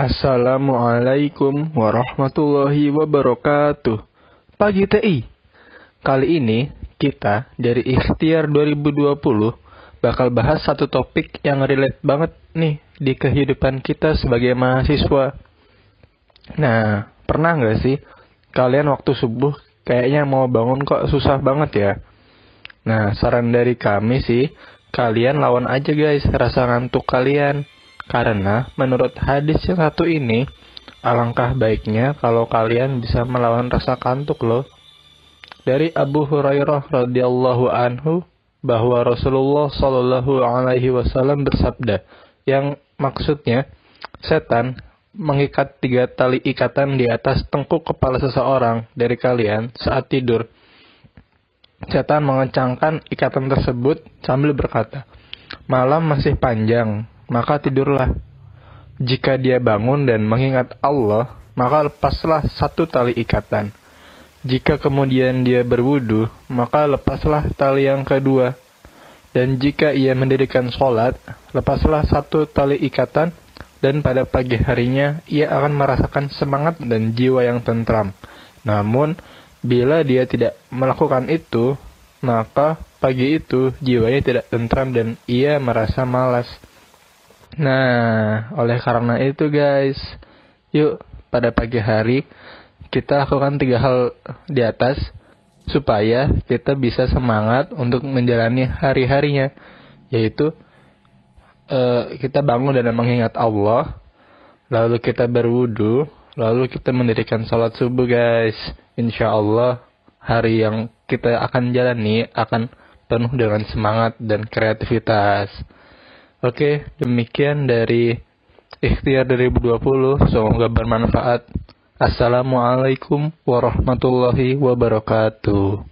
Assalamualaikum warahmatullahi wabarakatuh. Pagi TI. Kali ini kita dari Ikhtiar 2020 bakal bahas satu topik yang relate banget nih di kehidupan kita sebagai mahasiswa. Nah, pernah nggak sih kalian waktu subuh kayaknya mau bangun kok susah banget ya? Nah, saran dari kami sih, kalian lawan aja guys rasa ngantuk kalian. Karena menurut hadis yang satu ini, alangkah baiknya kalau kalian bisa melawan rasa kantuk loh. Dari Abu Hurairah radhiyallahu anhu bahwa Rasulullah Shallallahu alaihi wasallam bersabda yang maksudnya setan mengikat tiga tali ikatan di atas tengkuk kepala seseorang dari kalian saat tidur. Setan mengencangkan ikatan tersebut sambil berkata, "Malam masih panjang, maka tidurlah. Jika dia bangun dan mengingat Allah, maka lepaslah satu tali ikatan. Jika kemudian dia berwudu, maka lepaslah tali yang kedua. Dan jika ia mendirikan sholat, lepaslah satu tali ikatan, dan pada pagi harinya ia akan merasakan semangat dan jiwa yang tentram. Namun, bila dia tidak melakukan itu, maka pagi itu jiwanya tidak tentram dan ia merasa malas. Nah, oleh karena itu guys, yuk pada pagi hari kita lakukan tiga hal di atas supaya kita bisa semangat untuk menjalani hari-harinya, yaitu uh, kita bangun dan mengingat Allah, lalu kita berwudu, lalu kita mendirikan sholat subuh guys. Insya Allah hari yang kita akan jalani akan penuh dengan semangat dan kreativitas. Oke, demikian dari Ikhtiar 2020. Semoga bermanfaat. Assalamualaikum warahmatullahi wabarakatuh.